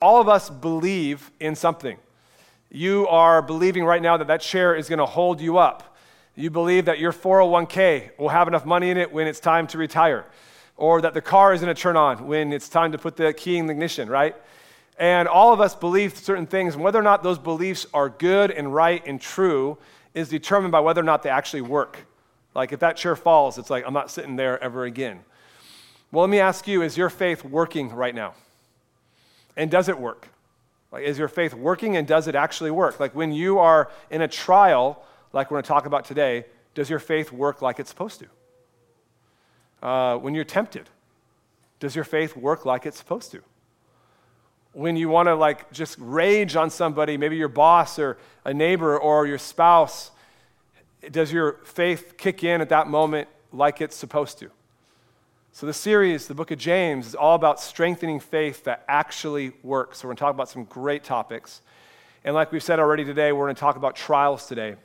All of us believe in something. You are believing right now that that chair is going to hold you up. You believe that your 401k will have enough money in it when it's time to retire, or that the car is going to turn on when it's time to put the key in the ignition, right? And all of us believe certain things, and whether or not those beliefs are good and right and true is determined by whether or not they actually work. Like if that chair falls, it's like, I'm not sitting there ever again. Well, let me ask you is your faith working right now? And does it work? Like, is your faith working and does it actually work? Like when you are in a trial, like we're going to talk about today, does your faith work like it's supposed to? Uh, when you're tempted, does your faith work like it's supposed to? When you want to like just rage on somebody, maybe your boss or a neighbor or your spouse, does your faith kick in at that moment like it's supposed to? So, the series, the book of James, is all about strengthening faith that actually works. So, we're going to talk about some great topics. And, like we've said already today, we're going to talk about trials today.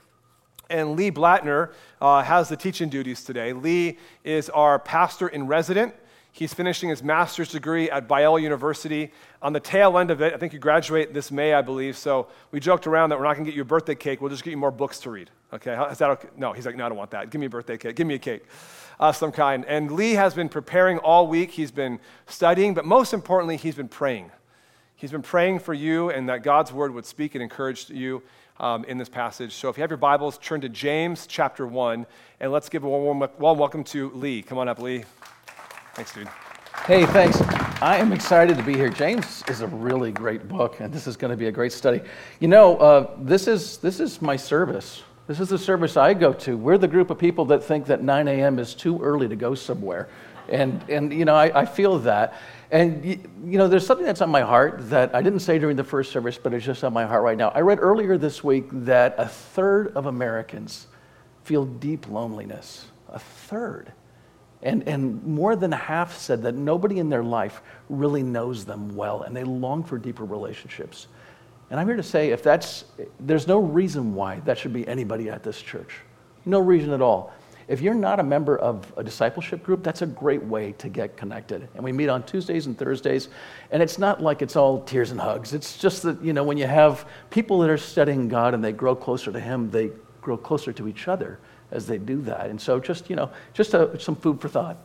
And Lee Blattner uh, has the teaching duties today. Lee is our pastor in resident. He's finishing his master's degree at Biola University. On the tail end of it, I think you graduate this May, I believe. So we joked around that we're not going to get you a birthday cake. We'll just get you more books to read. Okay? Is that okay? No, he's like, no, I don't want that. Give me a birthday cake. Give me a cake of some kind. And Lee has been preparing all week. He's been studying, but most importantly, he's been praying. He's been praying for you and that God's word would speak and encourage you um, in this passage. So if you have your Bibles, turn to James chapter 1, and let's give a warm, warm welcome to Lee. Come on up, Lee. Thanks, dude. Hey, thanks. I am excited to be here. James is a really great book, and this is going to be a great study. You know, uh, this, is, this is my service. This is the service I go to. We're the group of people that think that 9 a.m. is too early to go somewhere. And, and you know, I, I feel that. And, you, you know, there's something that's on my heart that I didn't say during the first service, but it's just on my heart right now. I read earlier this week that a third of Americans feel deep loneliness. A third. And, and more than half said that nobody in their life really knows them well, and they long for deeper relationships. And I'm here to say if that's, there's no reason why that should be anybody at this church. No reason at all. If you're not a member of a discipleship group, that's a great way to get connected. And we meet on Tuesdays and Thursdays, and it's not like it's all tears and hugs. It's just that, you know, when you have people that are studying God and they grow closer to Him, they grow closer to each other as they do that. And so just, you know, just a, some food for thought.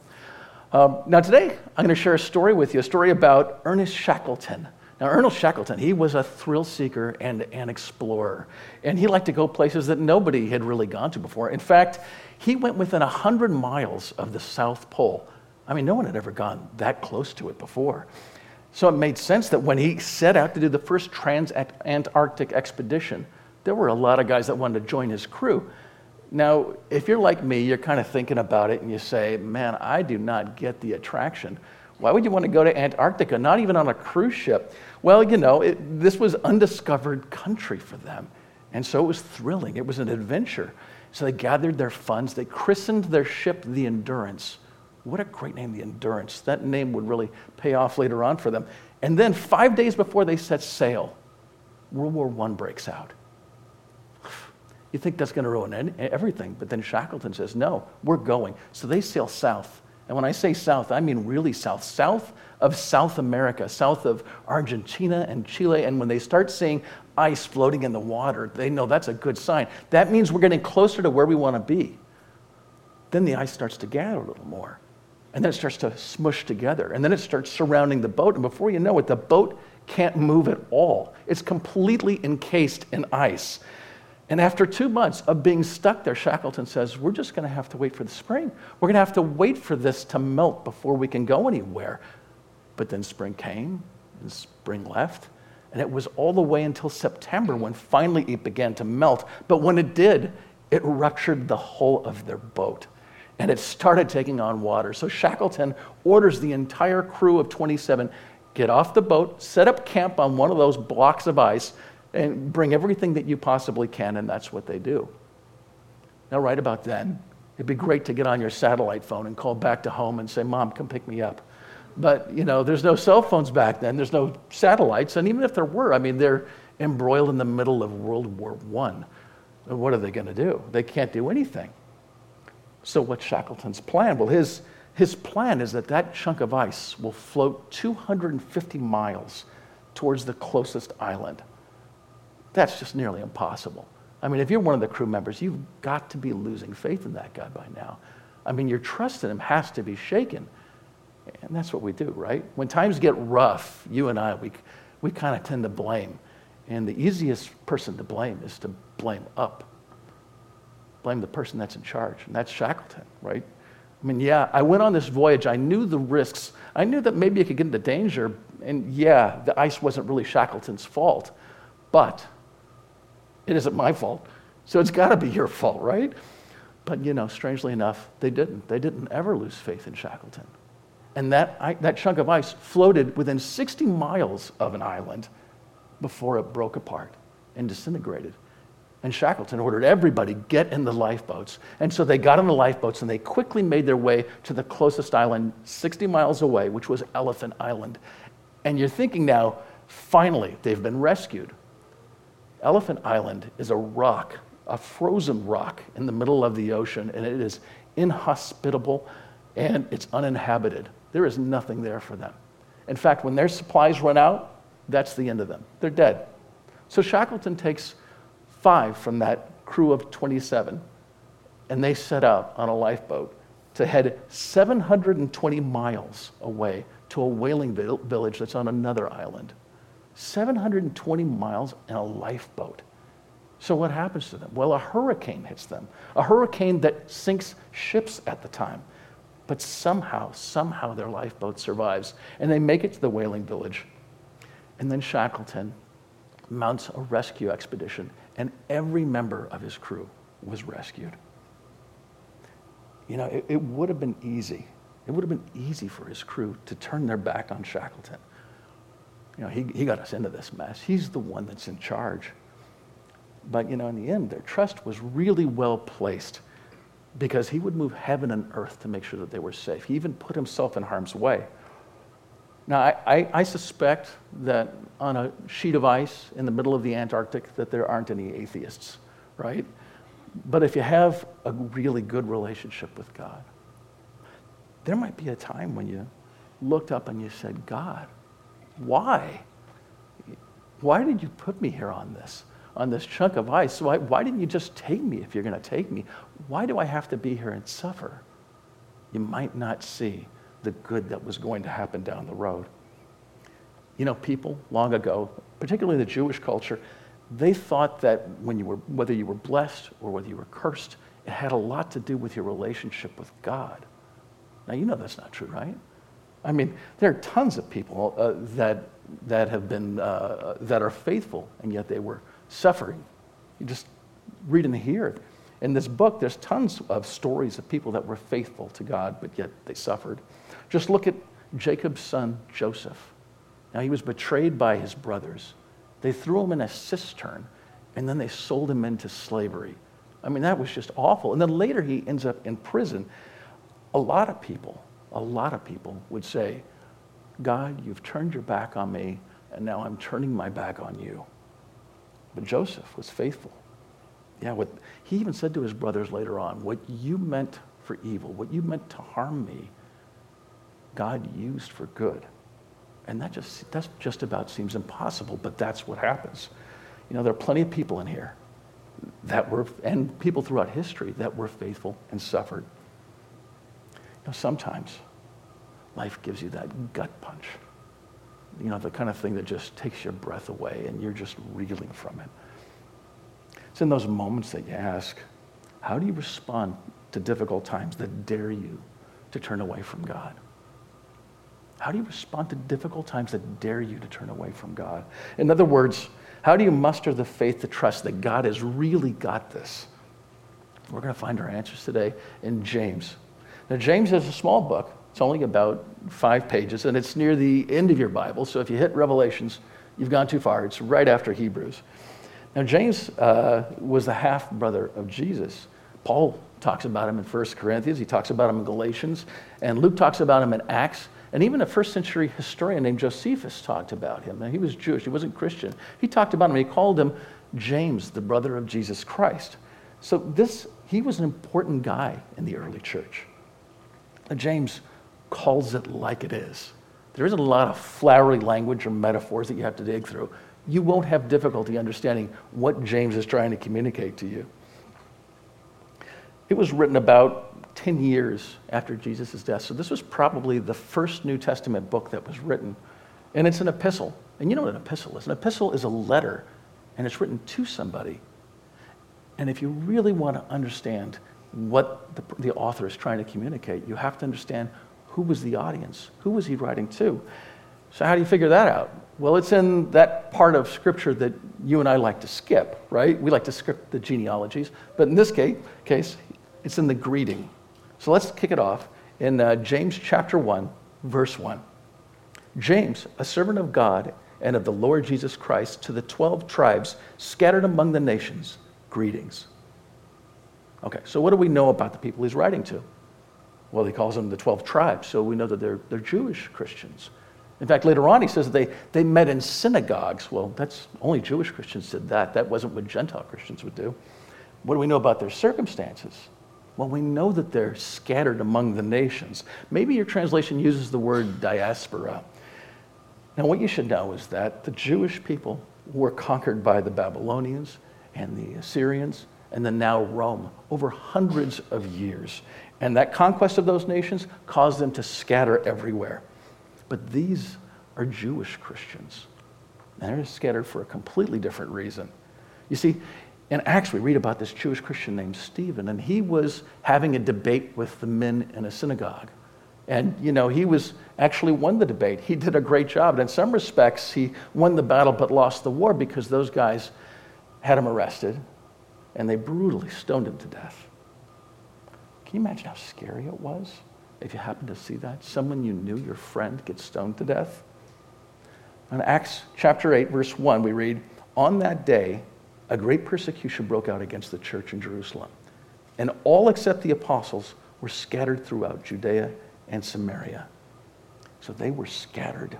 Um, now, today, I'm going to share a story with you, a story about Ernest Shackleton. Now, Ernest Shackleton, he was a thrill seeker and an explorer. And he liked to go places that nobody had really gone to before. In fact, he went within 100 miles of the South Pole. I mean, no one had ever gone that close to it before. So it made sense that when he set out to do the first trans-Antarctic expedition, there were a lot of guys that wanted to join his crew. Now, if you're like me, you're kind of thinking about it and you say, man, I do not get the attraction. Why would you want to go to Antarctica, not even on a cruise ship? Well, you know, it, this was undiscovered country for them. And so it was thrilling. It was an adventure. So they gathered their funds. They christened their ship the Endurance. What a great name, the Endurance. That name would really pay off later on for them. And then, five days before they set sail, World War I breaks out. You think that's going to ruin everything, but then Shackleton says, No, we're going. So they sail south. And when I say south, I mean really south, south of South America, south of Argentina and Chile. And when they start seeing ice floating in the water, they know that's a good sign. That means we're getting closer to where we want to be. Then the ice starts to gather a little more. And then it starts to smush together. And then it starts surrounding the boat. And before you know it, the boat can't move at all. It's completely encased in ice. And after two months of being stuck there, Shackleton says, We're just going to have to wait for the spring. We're going to have to wait for this to melt before we can go anywhere. But then spring came, and spring left, and it was all the way until September when finally it began to melt. But when it did, it ruptured the hull of their boat and it started taking on water. So Shackleton orders the entire crew of 27 get off the boat, set up camp on one of those blocks of ice, and bring everything that you possibly can, and that's what they do. Now, right about then, it'd be great to get on your satellite phone and call back to home and say, Mom, come pick me up. But, you know, there's no cell phones back then, there's no satellites, and even if there were, I mean, they're embroiled in the middle of World War I. What are they going to do? They can't do anything. So, what's Shackleton's plan? Well, his, his plan is that that chunk of ice will float 250 miles towards the closest island. That's just nearly impossible. I mean, if you're one of the crew members, you've got to be losing faith in that guy by now. I mean, your trust in him has to be shaken. And that's what we do, right? When times get rough, you and I, we, we kind of tend to blame. And the easiest person to blame is to blame up. Blame the person that's in charge, and that's Shackleton, right? I mean, yeah, I went on this voyage. I knew the risks. I knew that maybe I could get into danger. And yeah, the ice wasn't really Shackleton's fault, but it isn't my fault. So it's got to be your fault, right? But, you know, strangely enough, they didn't. They didn't ever lose faith in Shackleton. And that, that chunk of ice floated within 60 miles of an island before it broke apart and disintegrated. And Shackleton ordered everybody get in the lifeboats. And so they got in the lifeboats and they quickly made their way to the closest island 60 miles away, which was Elephant Island. And you're thinking now, finally, they've been rescued. Elephant Island is a rock a frozen rock in the middle of the ocean, and it is inhospitable and it's uninhabited. There is nothing there for them. In fact, when their supplies run out, that's the end of them. They're dead. So Shackleton takes five from that crew of 27, and they set out on a lifeboat to head 720 miles away to a whaling village that's on another island. 720 miles in a lifeboat. So, what happens to them? Well, a hurricane hits them, a hurricane that sinks ships at the time. But somehow, somehow their lifeboat survives, and they make it to the whaling village. And then Shackleton mounts a rescue expedition, and every member of his crew was rescued. You know, it, it would have been easy. It would have been easy for his crew to turn their back on Shackleton. You know, he, he got us into this mess. He's the one that's in charge. But, you know, in the end, their trust was really well placed because he would move heaven and earth to make sure that they were safe. He even put himself in harm's way. Now, I, I, I, suspect that on a sheet of ice in the middle of the Antarctic that there aren't any atheists, right? But if you have a really good relationship with God, there might be a time when you looked up and you said, God, why? Why did you put me here on this? on this chunk of ice. Why, why didn't you just take me if you're going to take me? Why do I have to be here and suffer? You might not see the good that was going to happen down the road. You know, people long ago, particularly the Jewish culture, they thought that when you were, whether you were blessed or whether you were cursed, it had a lot to do with your relationship with God. Now, you know that's not true, right? I mean, there are tons of people uh, that, that have been, uh, that are faithful, and yet they were suffering. You just read and hear. In this book, there's tons of stories of people that were faithful to God, but yet they suffered. Just look at Jacob's son, Joseph. Now, he was betrayed by his brothers. They threw him in a cistern, and then they sold him into slavery. I mean, that was just awful. And then later, he ends up in prison. A lot of people, a lot of people would say, God, you've turned your back on me, and now I'm turning my back on you. But Joseph was faithful. Yeah, what, he even said to his brothers later on, What you meant for evil, what you meant to harm me, God used for good. And that just, that just about seems impossible, but that's what happens. You know, there are plenty of people in here that were, and people throughout history that were faithful and suffered. You know, sometimes life gives you that gut punch you know, the kind of thing that just takes your breath away and you're just reeling from it. It's in those moments that you ask, how do you respond to difficult times that dare you to turn away from God? How do you respond to difficult times that dare you to turn away from God? In other words, how do you muster the faith to trust that God has really got this? We're going to find our answers today in James. Now, James is a small book, it's only about five pages, and it's near the end of your Bible. So if you hit Revelations, you've gone too far. It's right after Hebrews. Now, James uh, was the half brother of Jesus. Paul talks about him in 1 Corinthians, he talks about him in Galatians, and Luke talks about him in Acts. And even a first century historian named Josephus talked about him. Now, he was Jewish, he wasn't Christian. He talked about him, he called him James, the brother of Jesus Christ. So, this, he was an important guy in the early church. James calls it like it is. there isn't a lot of flowery language or metaphors that you have to dig through. You won't have difficulty understanding what James is trying to communicate to you. It was written about 10 years after Jesus' death, so this was probably the first New Testament book that was written. And it's an epistle. And you know what an epistle is? An epistle is a letter, and it's written to somebody. And if you really want to understand what the, the author is trying to communicate, you have to understand who was the audience, who was he writing to. So, how do you figure that out? Well, it's in that part of Scripture that you and I like to skip, right? We like to skip the genealogies, but in this case, it's in the greeting. So, let's kick it off in uh, James chapter 1, verse 1. James, a servant of God and of the Lord Jesus Christ, to the 12 tribes scattered among the nations, greetings. Okay, so what do we know about the people he's writing to? Well, he calls them the 12 tribes, so we know that they're, they're Jewish Christians. In fact, later on, he says that they, they met in synagogues. Well, that's only Jewish Christians did that. That wasn't what Gentile Christians would do. What do we know about their circumstances? Well, we know that they're scattered among the nations. Maybe your translation uses the word diaspora. Now, what you should know is that the Jewish people were conquered by the Babylonians and the Assyrians and then now Rome over hundreds of years. And that conquest of those nations caused them to scatter everywhere. But these are Jewish Christians. And they're scattered for a completely different reason. You see, in Acts, we read about this Jewish Christian named Stephen, and he was having a debate with the men in a synagogue. And, you know, he was actually won the debate. He did a great job. And in some respects, he won the battle but lost the war because those guys had him arrested and they brutally stoned him to death. Can you imagine how scary it was if you happened to see that? Someone you knew, your friend, get stoned to death? In Acts chapter 8, verse 1, we read, On that day, a great persecution broke out against the church in Jerusalem, and all except the apostles were scattered throughout Judea and Samaria. So they were scattered.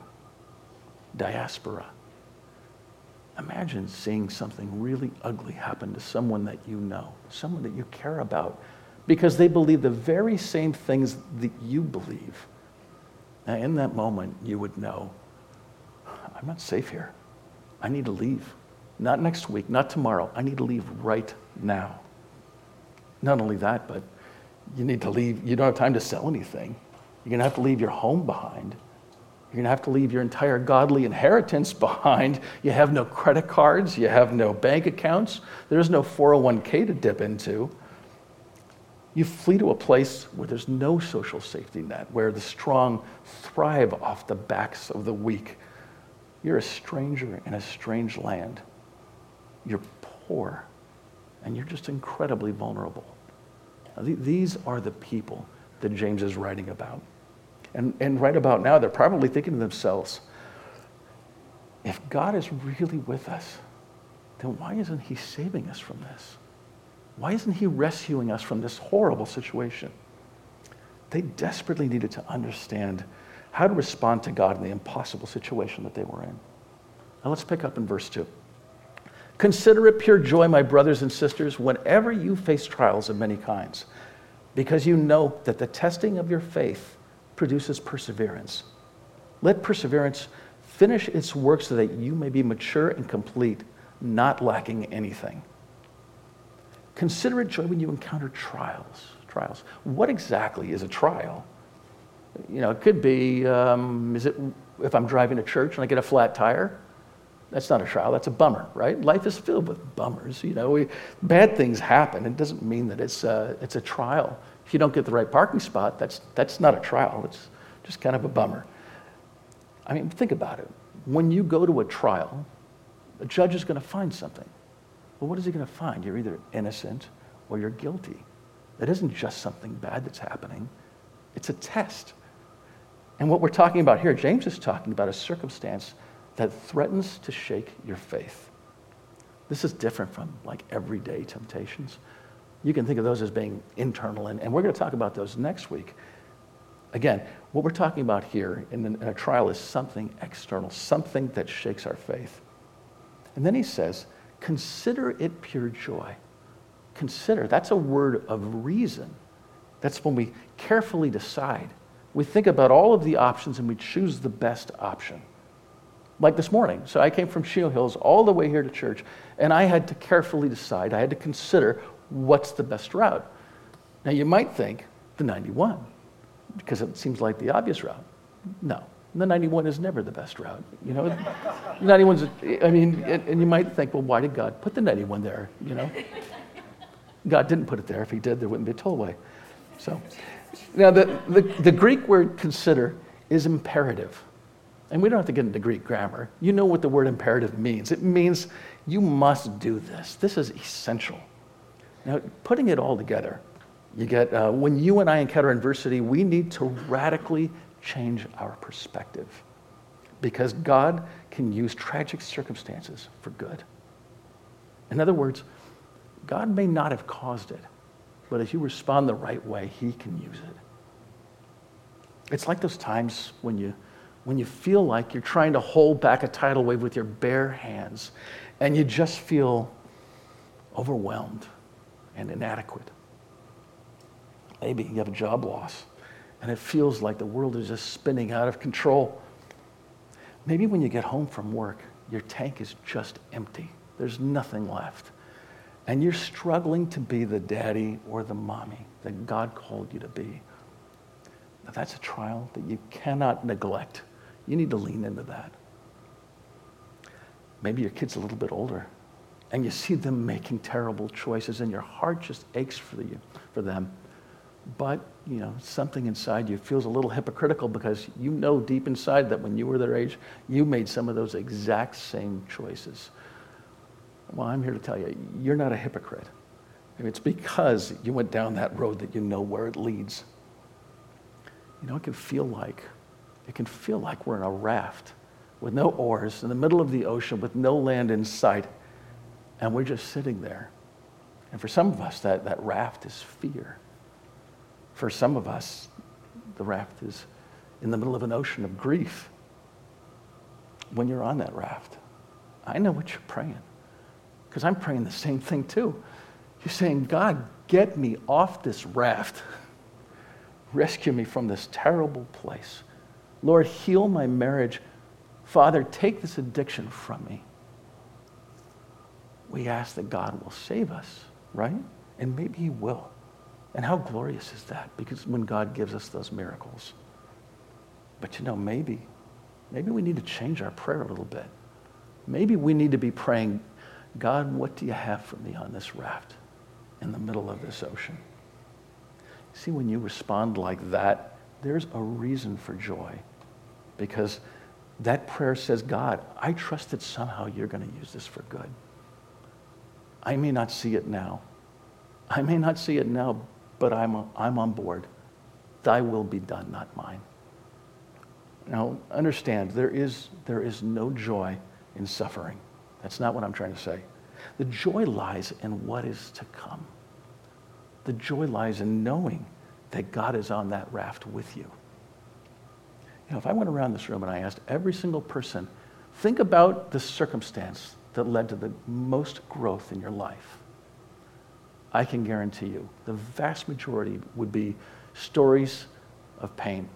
Diaspora. Imagine seeing something really ugly happen to someone that you know, someone that you care about, because they believe the very same things that you believe. Now, in that moment, you would know I'm not safe here. I need to leave. Not next week, not tomorrow. I need to leave right now. Not only that, but you need to leave. You don't have time to sell anything. You're going to have to leave your home behind. You're going to have to leave your entire godly inheritance behind. You have no credit cards, you have no bank accounts, there's no 401k to dip into. You flee to a place where there's no social safety net, where the strong thrive off the backs of the weak. You're a stranger in a strange land. You're poor, and you're just incredibly vulnerable. Now, these are the people that James is writing about. And, and right about now, they're probably thinking to themselves, if God is really with us, then why isn't He saving us from this? Why isn't He rescuing us from this horrible situation? They desperately needed to understand how to respond to God in the impossible situation that they were in. Now let's pick up in verse 2. Consider it pure joy, my brothers and sisters, whenever you face trials of many kinds, because you know that the testing of your faith produces perseverance. Let perseverance finish its work so that you may be mature and complete, not lacking anything. Consider it joy when you encounter trials. Trials. What exactly is a trial? You know, it could be um, is it if I'm driving to church and I get a flat tire? That's not a trial, that's a bummer, right? Life is filled with bummers. You know, we, bad things happen. It doesn't mean that it's a, it's a trial. If you don't get the right parking spot, that's, that's not a trial. It's just kind of a bummer. I mean, think about it. When you go to a trial, a judge is going to find something. Well, what is he going to find? You're either innocent or you're guilty. It isn't just something bad that's happening, it's a test. And what we're talking about here, James is talking about a circumstance that threatens to shake your faith. This is different from like everyday temptations. You can think of those as being internal, and, and we're going to talk about those next week. Again, what we're talking about here in, in a trial is something external, something that shakes our faith. And then he says, consider it pure joy. Consider, that's a word of reason. That's when we carefully decide. we think about all of the options and we choose the best option. Like this morning. So I came from Shield Hills all the way here to church, and I had to carefully decide, I had to consider what's the best route. Now, you might think the 91, because it seems like the obvious route. No, the 91 is never the best route. You know, 91's, I mean, and you might think, well, why did God put the 91 there? You know, God didn't put it there. If He did, there wouldn't be a tollway. So, now the, the, the Greek word consider is imperative. And we don't have to get into Greek grammar. You know what the word imperative means. It means you must do this. This is essential. Now, putting it all together, you get uh, when you and I encounter adversity, we need to radically change our perspective because God can use tragic circumstances for good. In other words, God may not have caused it, but if you respond the right way, He can use it. It's like those times when you, when you feel like you're trying to hold back a tidal wave with your bare hands and you just feel overwhelmed and inadequate. Maybe you have a job loss and it feels like the world is just spinning out of control. Maybe when you get home from work, your tank is just empty. There's nothing left. And you're struggling to be the daddy or the mommy that God called you to be. Now, that's a trial that you cannot neglect. You need to lean into that. Maybe your kid's a little bit older and you see them making terrible choices and your heart just aches for, you, for them but you know something inside you feels a little hypocritical because you know deep inside that when you were their age you made some of those exact same choices. Well i'm here to tell you you're not a hypocrite. It's because you went down that road that you know where it leads. You know it can feel like it can feel like we're in a raft with no oars in the middle of the ocean with no land in sight and we're just sitting there. And for some of us that, that raft is fear for some of us, the raft is in the middle of an ocean of grief. When you're on that raft, I know what you're praying because I'm praying the same thing too. You're saying, God, get me off this raft. Rescue me from this terrible place. Lord, heal my marriage. Father, take this addiction from me. We ask that God will save us, right? And maybe He will. And how glorious is that? Because when God gives us those miracles. But you know, maybe, maybe we need to change our prayer a little bit. Maybe we need to be praying, God, what do you have for me on this raft in the middle of this ocean? See, when you respond like that, there's a reason for joy. Because that prayer says, God, I trust that somehow you're going to use this for good. I may not see it now. I may not see it now, but I'm, I'm on board. Thy will be done, not mine. Now, understand, there is, there is no joy in suffering. That's not what I'm trying to say. The joy lies in what is to come. The joy lies in knowing that God is on that raft with you. You know, if I went around this room and I asked every single person, think about the circumstance that led to the most growth in your life. I can guarantee you the vast majority would be stories of pain,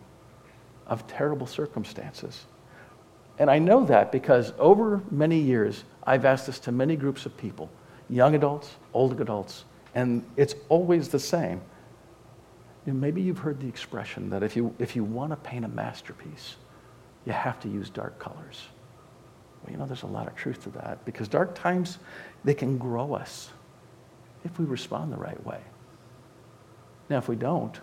of terrible circumstances. And I know that because over many years, I've asked this to many groups of people young adults, old adults, and it's always the same. You know, maybe you've heard the expression that if you, if you want to paint a masterpiece, you have to use dark colors. Well, you know, there's a lot of truth to that because dark times, they can grow us if we respond the right way. Now, if we don't,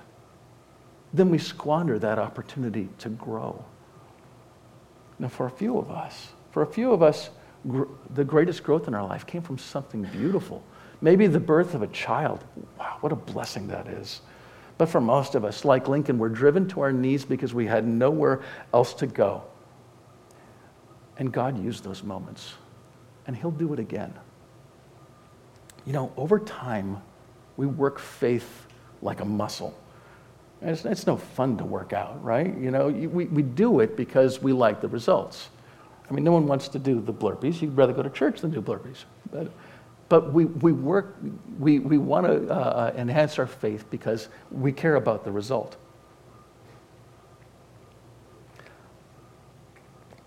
then we squander that opportunity to grow. Now, for a few of us, for a few of us, gr- the greatest growth in our life came from something beautiful. Maybe the birth of a child. Wow, what a blessing that is. But for most of us, like Lincoln, we're driven to our knees because we had nowhere else to go. And God used those moments, and He'll do it again you know, over time, we work faith like a muscle. It's, it's, no fun to work out, right? You know, you, we, we do it because we like the results. I mean, no one wants to do the burpees. You'd rather go to church than do burpees. But, but we, we work, we, we want to uh, uh, enhance our faith because we care about the result.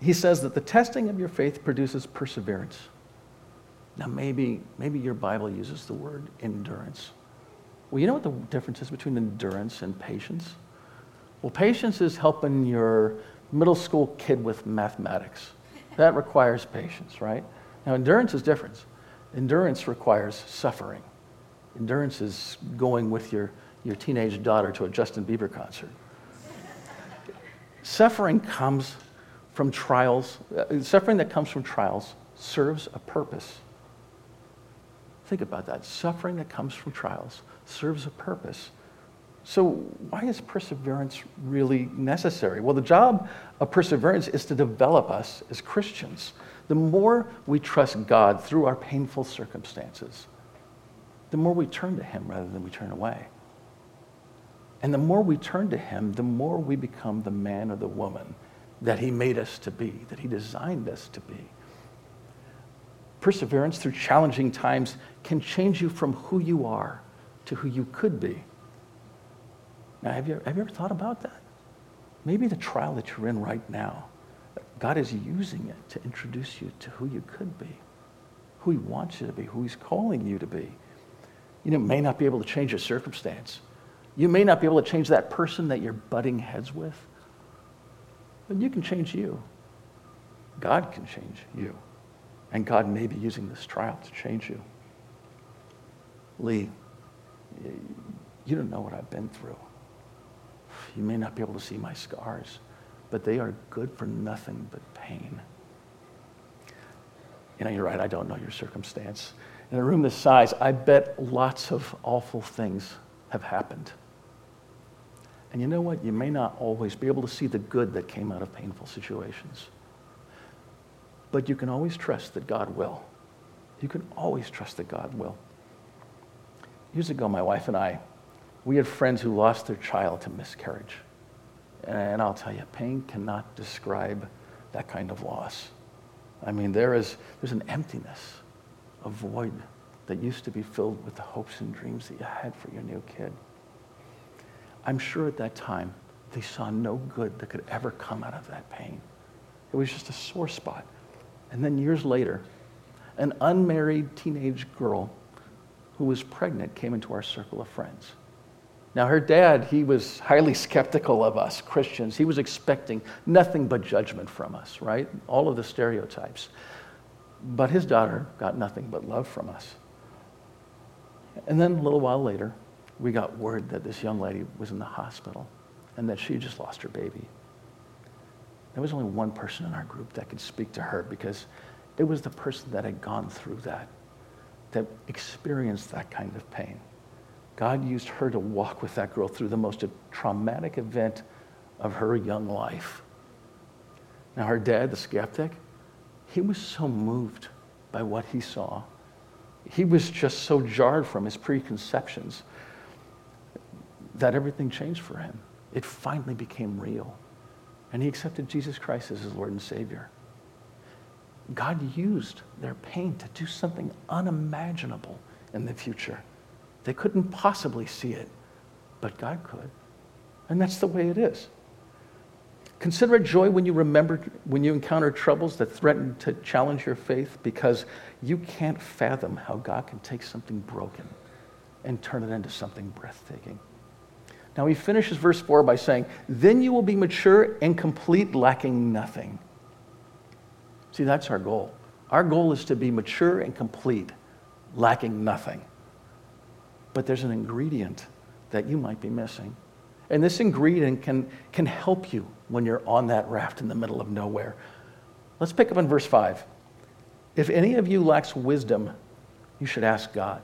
He says that the testing of your faith produces perseverance. Now, maybe, maybe your Bible uses the word endurance. Well, you know what the difference is between endurance and patience? Well, patience is helping your middle school kid with mathematics. That requires patience, right? Now, endurance is different. Endurance requires suffering. Endurance is going with your, your teenage daughter to a Justin Bieber concert. suffering comes from trials. Uh, suffering that comes from trials serves a purpose. Think about that. Suffering that comes from trials serves a purpose. So, why is perseverance really necessary? Well, the job of perseverance is to develop us as Christians. The more we trust God through our painful circumstances, the more we turn to Him rather than we turn away. And the more we turn to Him, the more we become the man or the woman that He made us to be, that He designed us to be. Perseverance through challenging times can change you from who you are to who you could be. Now, have you, have you ever thought about that? Maybe the trial that you're in right now, God is using it to introduce you to who you could be, who He wants you to be, who He's calling you to be. You may not be able to change your circumstance. You may not be able to change that person that you're butting heads with, but you can change you. God can change you. And God may be using this trial to change you. Lee, you don't know what I've been through. You may not be able to see my scars, but they are good for nothing but pain. You know, you're right, I don't know your circumstance. In a room this size, I bet lots of awful things have happened. And you know what? You may not always be able to see the good that came out of painful situations. But you can always trust that God will. You can always trust that God will. Years ago, my wife and I, we had friends who lost their child to miscarriage. And I'll tell you, pain cannot describe that kind of loss. I mean, there is, there's an emptiness, a void that used to be filled with the hopes and dreams that you had for your new kid. I'm sure at that time they saw no good that could ever come out of that pain. It was just a sore spot. And then years later, an unmarried teenage girl who was pregnant came into our circle of friends. Now, her dad, he was highly skeptical of us Christians. He was expecting nothing but judgment from us, right? All of the stereotypes. But his daughter got nothing but love from us. And then a little while later, we got word that this young lady was in the hospital and that she just lost her baby. There was only one person in our group that could speak to her because it was the person that had gone through that that experienced that kind of pain. God used her to walk with that girl through the most traumatic event of her young life. Now, her dad, the skeptic, he was so moved by what he saw. He was just so jarred from his preconceptions that everything changed for him. It finally became real. And he accepted Jesus Christ as his Lord and Savior. God used their pain to do something unimaginable in the future. They couldn't possibly see it, but God could. And that's the way it is. Consider it joy when you remember, when you encounter troubles that threaten to challenge your faith because you can't fathom how God can take something broken and turn it into something breathtaking. Now he finishes verse 4 by saying, Then you will be mature and complete, lacking nothing. See, that's our goal. Our goal is to be mature and complete, lacking nothing. But there's an ingredient that you might be missing. And this ingredient can, can help you when you're on that raft in the middle of nowhere. Let's pick up in verse 5. If any of you lacks wisdom, you should ask God,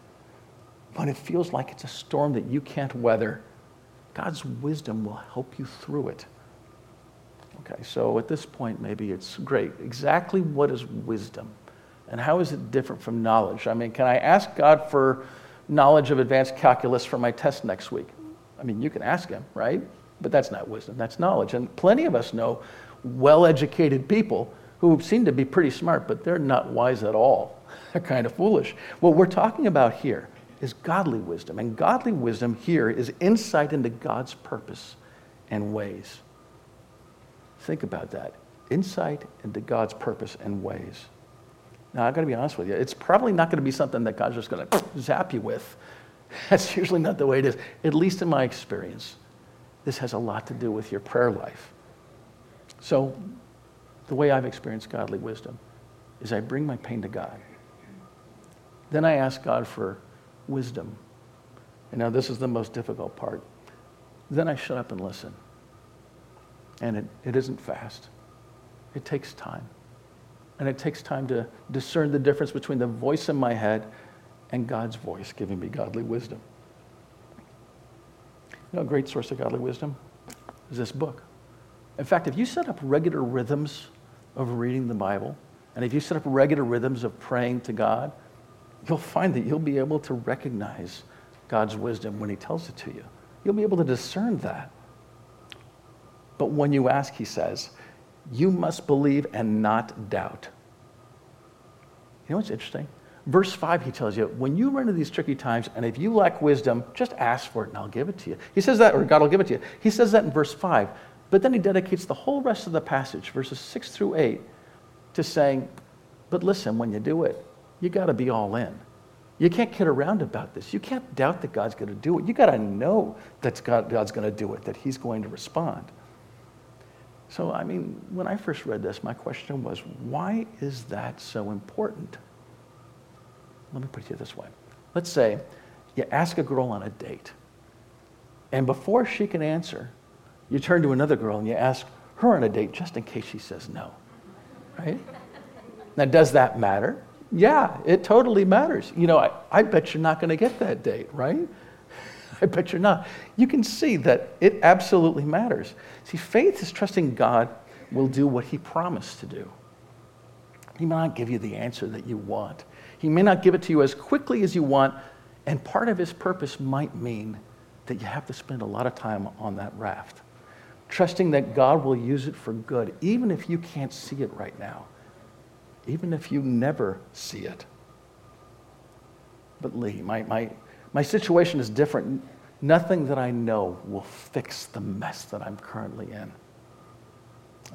When it feels like it's a storm that you can't weather, God's wisdom will help you through it. Okay, so at this point, maybe it's great. Exactly what is wisdom? And how is it different from knowledge? I mean, can I ask God for knowledge of advanced calculus for my test next week? I mean, you can ask Him, right? But that's not wisdom, that's knowledge. And plenty of us know well educated people who seem to be pretty smart, but they're not wise at all. They're kind of foolish. What we're talking about here is godly wisdom. And godly wisdom here is insight into God's purpose and ways. Think about that insight into God's purpose and ways. Now, I've got to be honest with you, it's probably not going to be something that God's just going to zap you with. That's usually not the way it is, at least in my experience. This has a lot to do with your prayer life. So, the way I've experienced godly wisdom is I bring my pain to God. Then I ask God for wisdom. And now, this is the most difficult part. Then I shut up and listen. And it, it isn't fast, it takes time. And it takes time to discern the difference between the voice in my head and God's voice giving me godly wisdom. You know, a great source of godly wisdom is this book. In fact, if you set up regular rhythms of reading the Bible, and if you set up regular rhythms of praying to God, you'll find that you'll be able to recognize God's wisdom when He tells it to you. You'll be able to discern that. But when you ask, He says, you must believe and not doubt. You know what's interesting? Verse 5, he tells you, when you run into these tricky times, and if you lack wisdom, just ask for it and I'll give it to you. He says that, or God will give it to you. He says that in verse 5. But then he dedicates the whole rest of the passage, verses 6 through 8, to saying, but listen, when you do it, you got to be all in. You can't kid around about this. You can't doubt that God's going to do it. You got to know that God, God's going to do it, that He's going to respond. So, I mean, when I first read this, my question was, why is that so important? Let me put it this way. Let's say you ask a girl on a date, and before she can answer, you turn to another girl and you ask her on a date just in case she says no. Right? Now, does that matter? Yeah, it totally matters. You know, I, I bet you're not going to get that date, right? I bet you're not. You can see that it absolutely matters. See, faith is trusting God will do what he promised to do. He may not give you the answer that you want, he may not give it to you as quickly as you want, and part of his purpose might mean that you have to spend a lot of time on that raft, trusting that God will use it for good, even if you can't see it right now even if you never see it. But Lee, my, my, my situation is different. Nothing that I know will fix the mess that I'm currently in.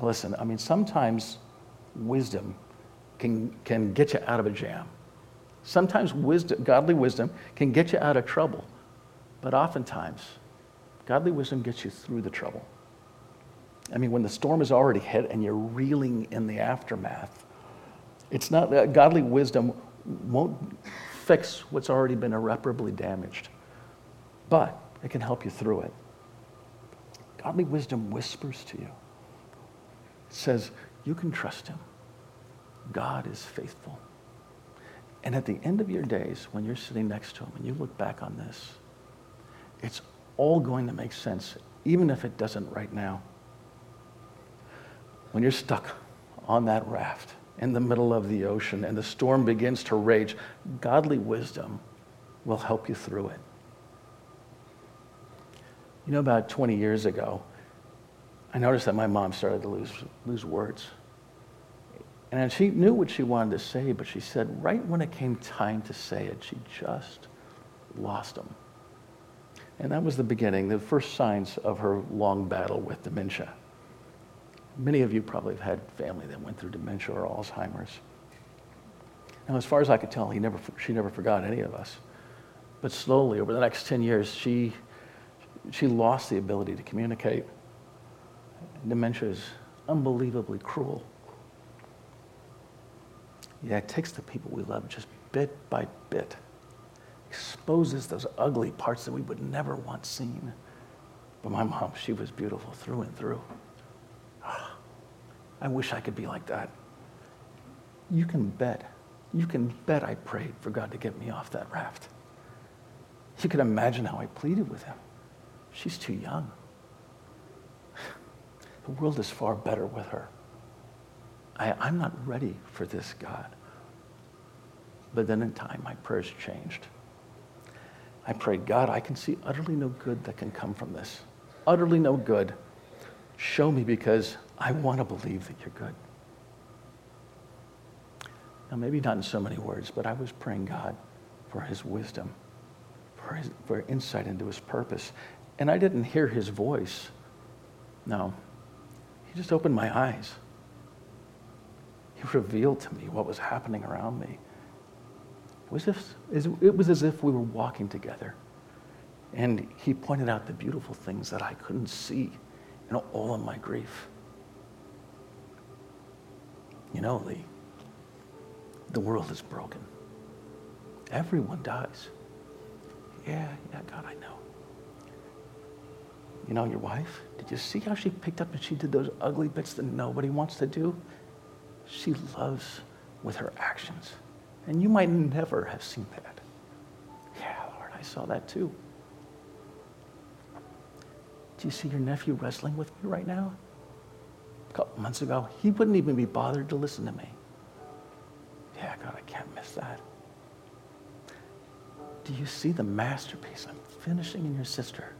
Listen, I mean, sometimes wisdom can, can get you out of a jam. Sometimes wisdom, godly wisdom can get you out of trouble. But oftentimes, godly wisdom gets you through the trouble. I mean, when the storm is already hit and you're reeling in the aftermath, it's not that godly wisdom won't fix what's already been irreparably damaged, but it can help you through it. Godly wisdom whispers to you. It says, You can trust him. God is faithful. And at the end of your days, when you're sitting next to him and you look back on this, it's all going to make sense, even if it doesn't right now. When you're stuck on that raft, in the middle of the ocean and the storm begins to rage, godly wisdom will help you through it. You know, about 20 years ago, I noticed that my mom started to lose, lose words. And she knew what she wanted to say, but she said right when it came time to say it, she just lost them. And that was the beginning, the first signs of her long battle with dementia. Many of you probably have had family that went through dementia or Alzheimer's. Now, as far as I could tell, he never, she never forgot any of us. But slowly, over the next 10 years, she, she lost the ability to communicate. Dementia is unbelievably cruel. Yeah, it takes the people we love just bit by bit, exposes those ugly parts that we would never want seen. But my mom, she was beautiful through and through. I wish I could be like that. You can bet. You can bet I prayed for God to get me off that raft. You can imagine how I pleaded with him. She's too young. The world is far better with her. I, I'm not ready for this, God. But then in time, my prayers changed. I prayed, God, I can see utterly no good that can come from this. Utterly no good. Show me because I want to believe that you're good. Now, maybe not in so many words, but I was praying God for his wisdom, for, his, for insight into his purpose. And I didn't hear his voice. No, he just opened my eyes. He revealed to me what was happening around me. It was, if, it was as if we were walking together. And he pointed out the beautiful things that I couldn't see in all of my grief. You know, Lee, the world is broken. Everyone dies. Yeah, yeah, God, I know. You know, your wife, did you see how she picked up and she did those ugly bits that nobody wants to do? She loves with her actions. And you might never have seen that. Yeah, Lord, I saw that too. Do you see your nephew wrestling with me right now? Couple months ago, he wouldn't even be bothered to listen to me. Yeah, God, I can't miss that. Do you see the masterpiece I'm finishing in your sister?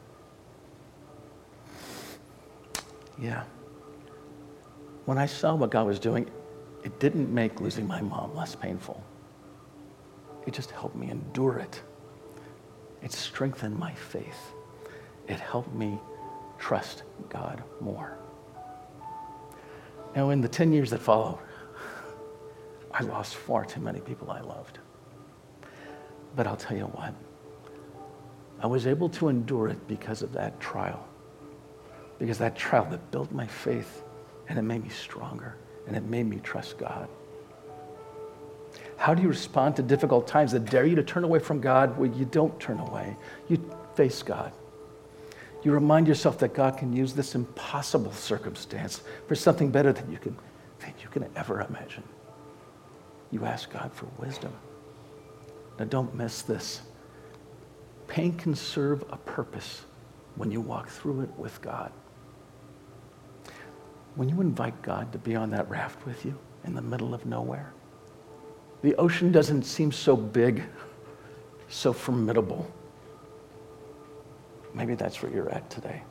Yeah. When I saw what God was doing, it didn't make losing my mom less painful. It just helped me endure it. It strengthened my faith. It helped me trust God more. Now, in the 10 years that followed, I lost far too many people I loved. But I'll tell you what, I was able to endure it because of that trial. Because that trial that built my faith and it made me stronger and it made me trust God. How do you respond to difficult times that dare you to turn away from God? Well, you don't turn away. You face God. You remind yourself that God can use this impossible circumstance for something better than you can, than you can ever imagine you ask God for wisdom. Now, don't miss this. Pain can serve a purpose when you walk through it with God. When you invite God to be on that raft with you in the middle of nowhere, the ocean doesn't seem so big, so formidable. Maybe that's where you're at today.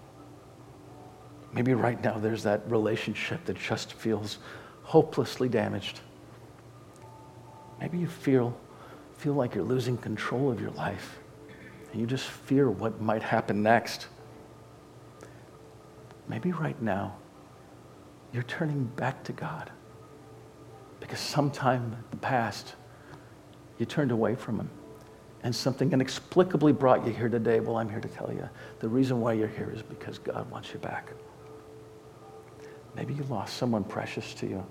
Maybe right now there's that relationship that just feels hopelessly damaged. Maybe you feel, feel like you're losing control of your life and you just fear what might happen next. Maybe right now you're turning back to God because sometime in the past you turned away from Him and something inexplicably brought you here today. Well, I'm here to tell you the reason why you're here is because God wants you back. Maybe you lost someone precious to you.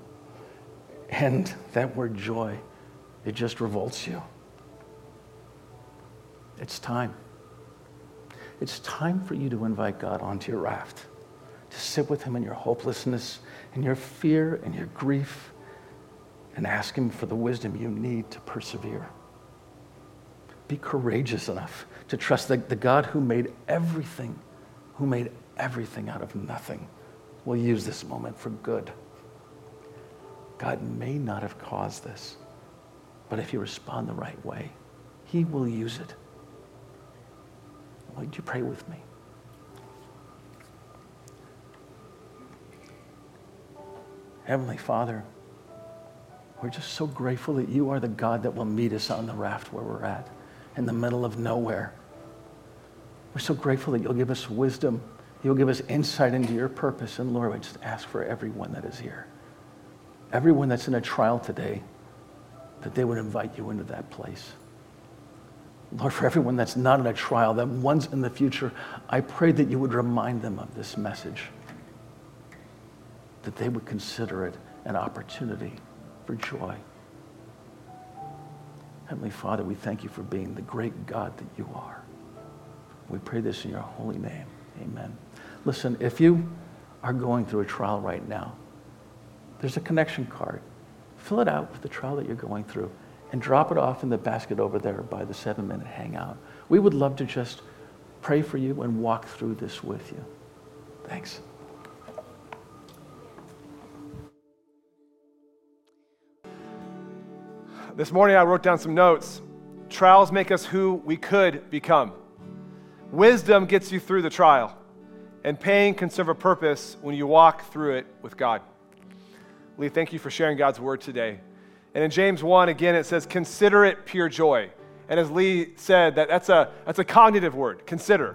And that word joy it just revolts you. It's time. It's time for you to invite God onto your raft, to sit with Him in your hopelessness, in your fear, and your grief, and ask Him for the wisdom you need to persevere. Be courageous enough to trust that the God who made everything, who made everything out of nothing, will use this moment for good. God may not have caused this. But if you respond the right way, He will use it. Would you pray with me? Heavenly Father, we're just so grateful that you are the God that will meet us on the raft where we're at, in the middle of nowhere. We're so grateful that you'll give us wisdom. You'll give us insight into your purpose. And Lord, I just ask for everyone that is here, everyone that's in a trial today that they would invite you into that place. Lord, for everyone that's not in a trial, that one's in the future, I pray that you would remind them of this message, that they would consider it an opportunity for joy. Heavenly Father, we thank you for being the great God that you are. We pray this in your holy name. Amen. Listen, if you are going through a trial right now, there's a connection card fill it out with the trial that you're going through and drop it off in the basket over there by the seven minute hangout. We would love to just pray for you and walk through this with you. Thanks. This morning I wrote down some notes. Trials make us who we could become. Wisdom gets you through the trial, and pain can serve a purpose when you walk through it with God. Lee, thank you for sharing God's word today. And in James 1, again, it says, consider it pure joy. And as Lee said, that, that's, a, that's a cognitive word, consider.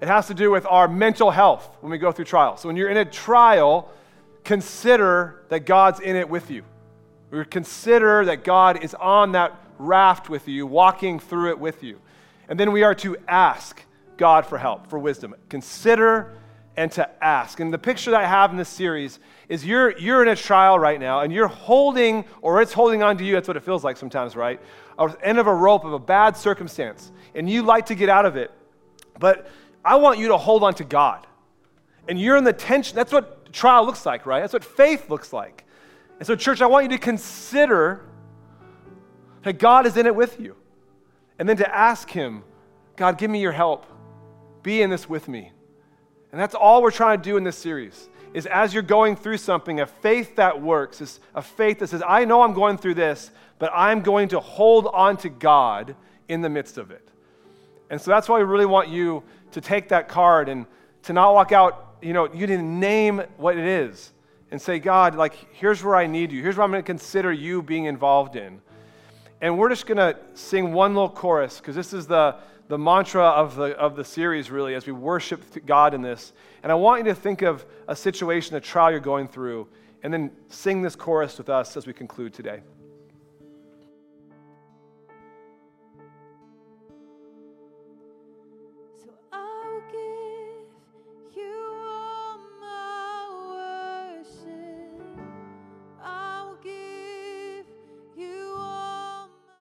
It has to do with our mental health when we go through trials. So when you're in a trial, consider that God's in it with you. We consider that God is on that raft with you, walking through it with you. And then we are to ask God for help, for wisdom. Consider and to ask. And the picture that I have in this series is you're, you're in a trial right now and you're holding, or it's holding on to you, that's what it feels like sometimes, right? End of a rope of a bad circumstance. And you like to get out of it. But I want you to hold on to God. And you're in the tension. That's what trial looks like, right? That's what faith looks like. And so, church, I want you to consider that God is in it with you. And then to ask Him, God, give me your help. Be in this with me. And that's all we're trying to do in this series. Is as you're going through something, a faith that works, is a faith that says, I know I'm going through this, but I'm going to hold on to God in the midst of it. And so that's why we really want you to take that card and to not walk out, you know, you didn't name what it is and say, God, like, here's where I need you. Here's what I'm going to consider you being involved in. And we're just going to sing one little chorus because this is the, the mantra of the, of the series, really, as we worship God in this. And I want you to think of a situation, a trial you're going through, and then sing this chorus with us as we conclude today.